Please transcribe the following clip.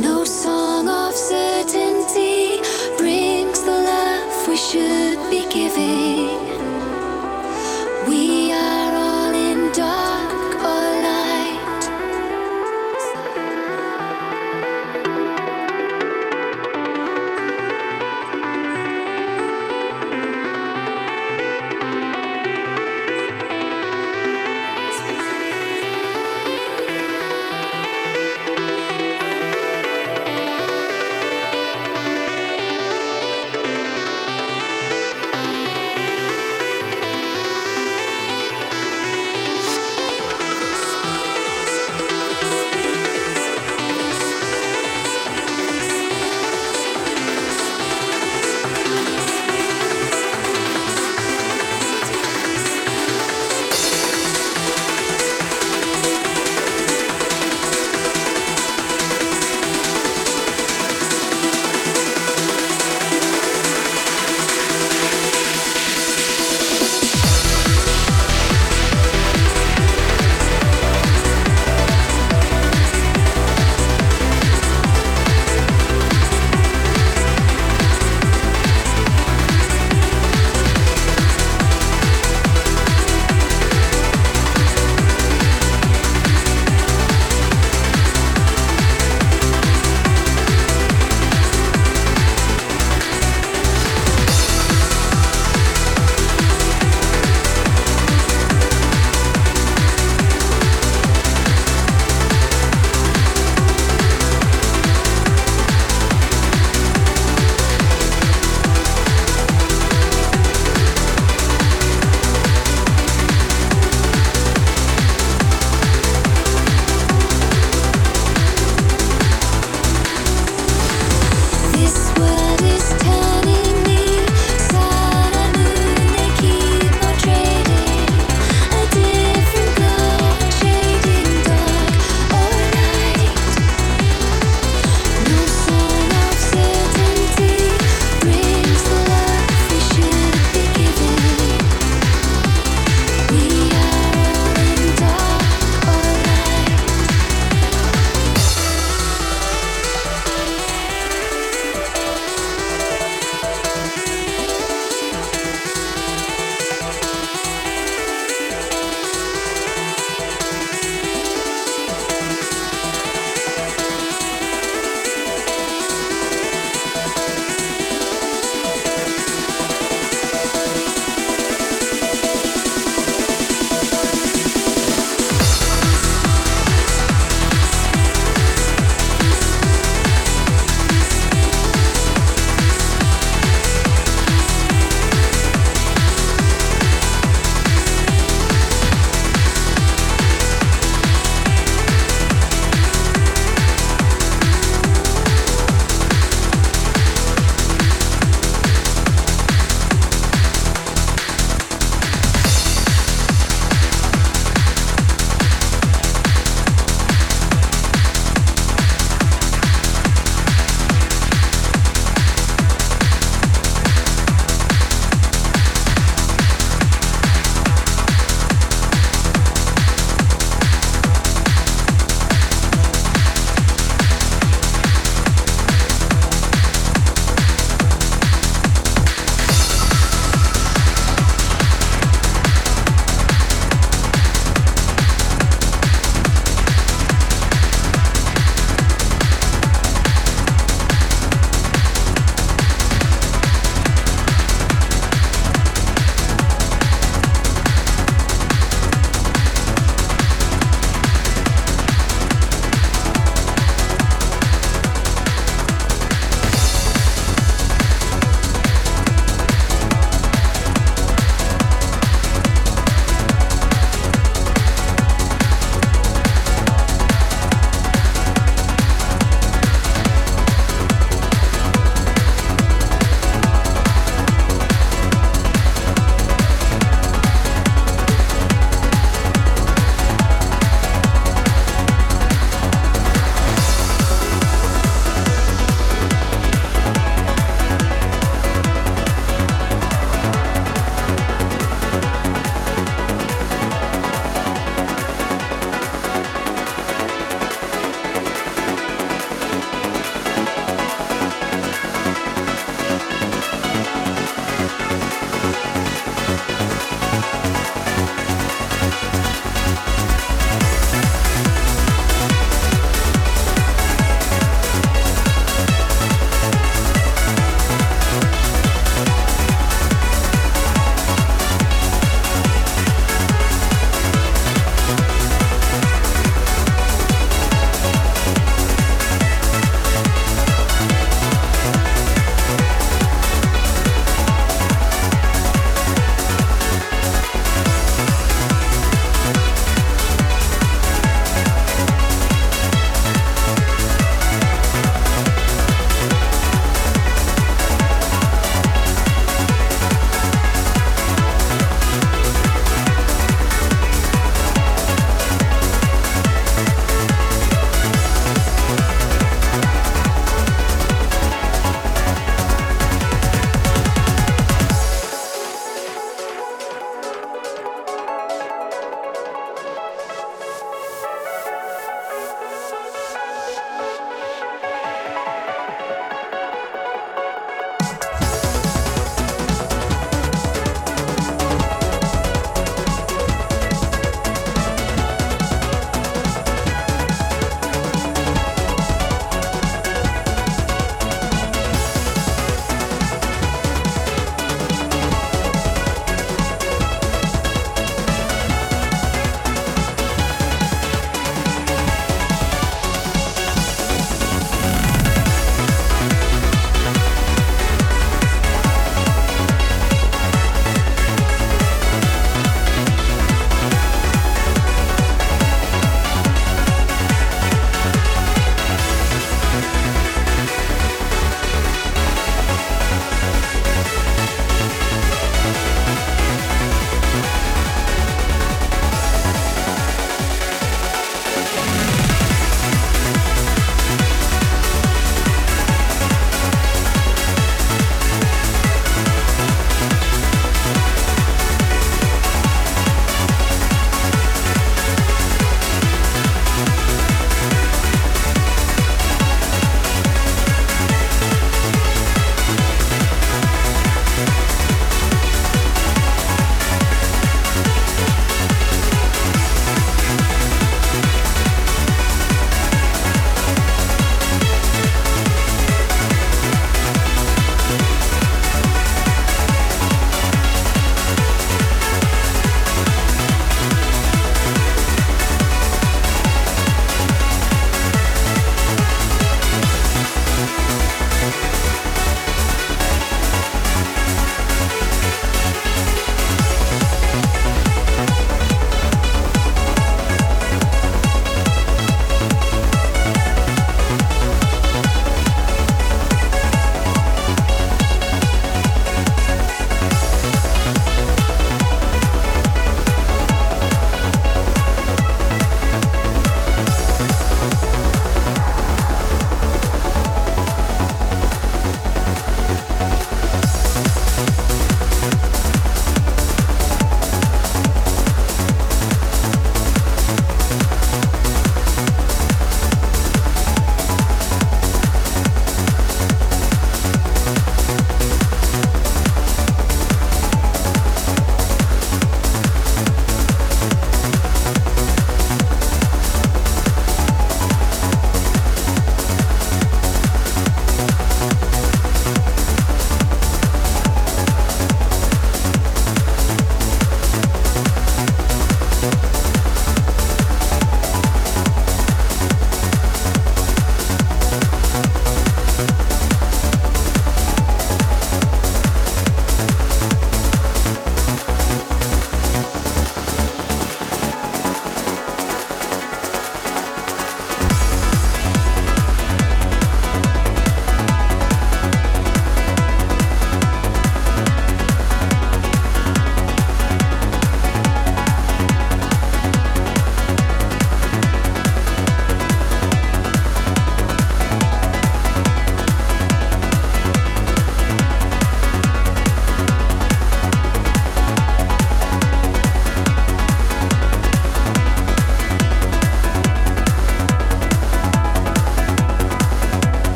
No song of certainty brings the love we should be giving.